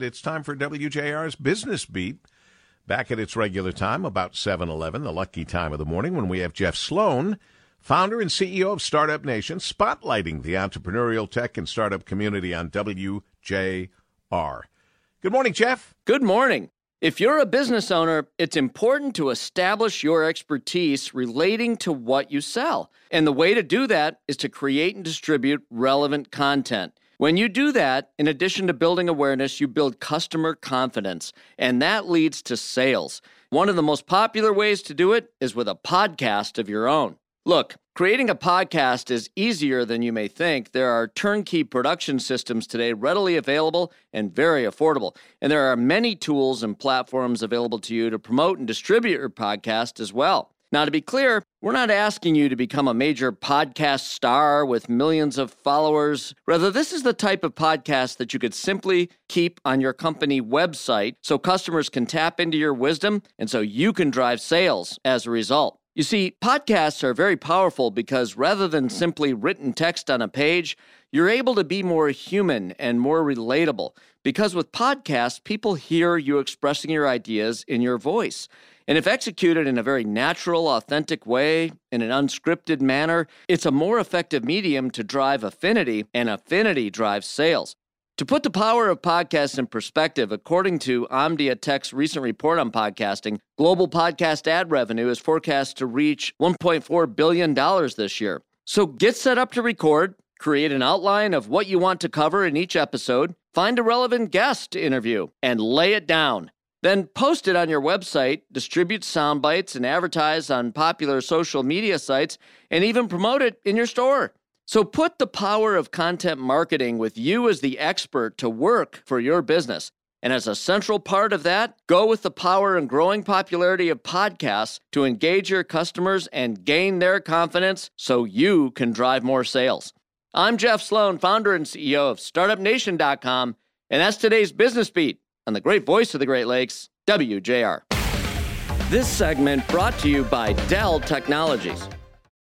It's time for WJR's Business Beat. Back at its regular time, about 7:11, the lucky time of the morning when we have Jeff Sloan, founder and CEO of Startup Nation, spotlighting the entrepreneurial tech and startup community on WJR. Good morning, Jeff. Good morning. If you're a business owner, it's important to establish your expertise relating to what you sell. And the way to do that is to create and distribute relevant content. When you do that, in addition to building awareness, you build customer confidence, and that leads to sales. One of the most popular ways to do it is with a podcast of your own. Look, creating a podcast is easier than you may think. There are turnkey production systems today readily available and very affordable. And there are many tools and platforms available to you to promote and distribute your podcast as well. Now, to be clear, we're not asking you to become a major podcast star with millions of followers. Rather, this is the type of podcast that you could simply keep on your company website so customers can tap into your wisdom and so you can drive sales as a result. You see, podcasts are very powerful because rather than simply written text on a page, you're able to be more human and more relatable. Because with podcasts, people hear you expressing your ideas in your voice. And if executed in a very natural, authentic way, in an unscripted manner, it's a more effective medium to drive affinity, and affinity drives sales. To put the power of podcasts in perspective, according to Omdia Tech's recent report on podcasting, global podcast ad revenue is forecast to reach $1.4 billion this year. So get set up to record, create an outline of what you want to cover in each episode, find a relevant guest to interview, and lay it down. Then post it on your website, distribute sound bites, and advertise on popular social media sites, and even promote it in your store. So put the power of content marketing with you as the expert to work for your business. And as a central part of that, go with the power and growing popularity of podcasts to engage your customers and gain their confidence so you can drive more sales. I'm Jeff Sloan, founder and CEO of StartupNation.com, and that's today's Business Beat on the great voice of the Great Lakes, WJR. This segment brought to you by Dell Technologies.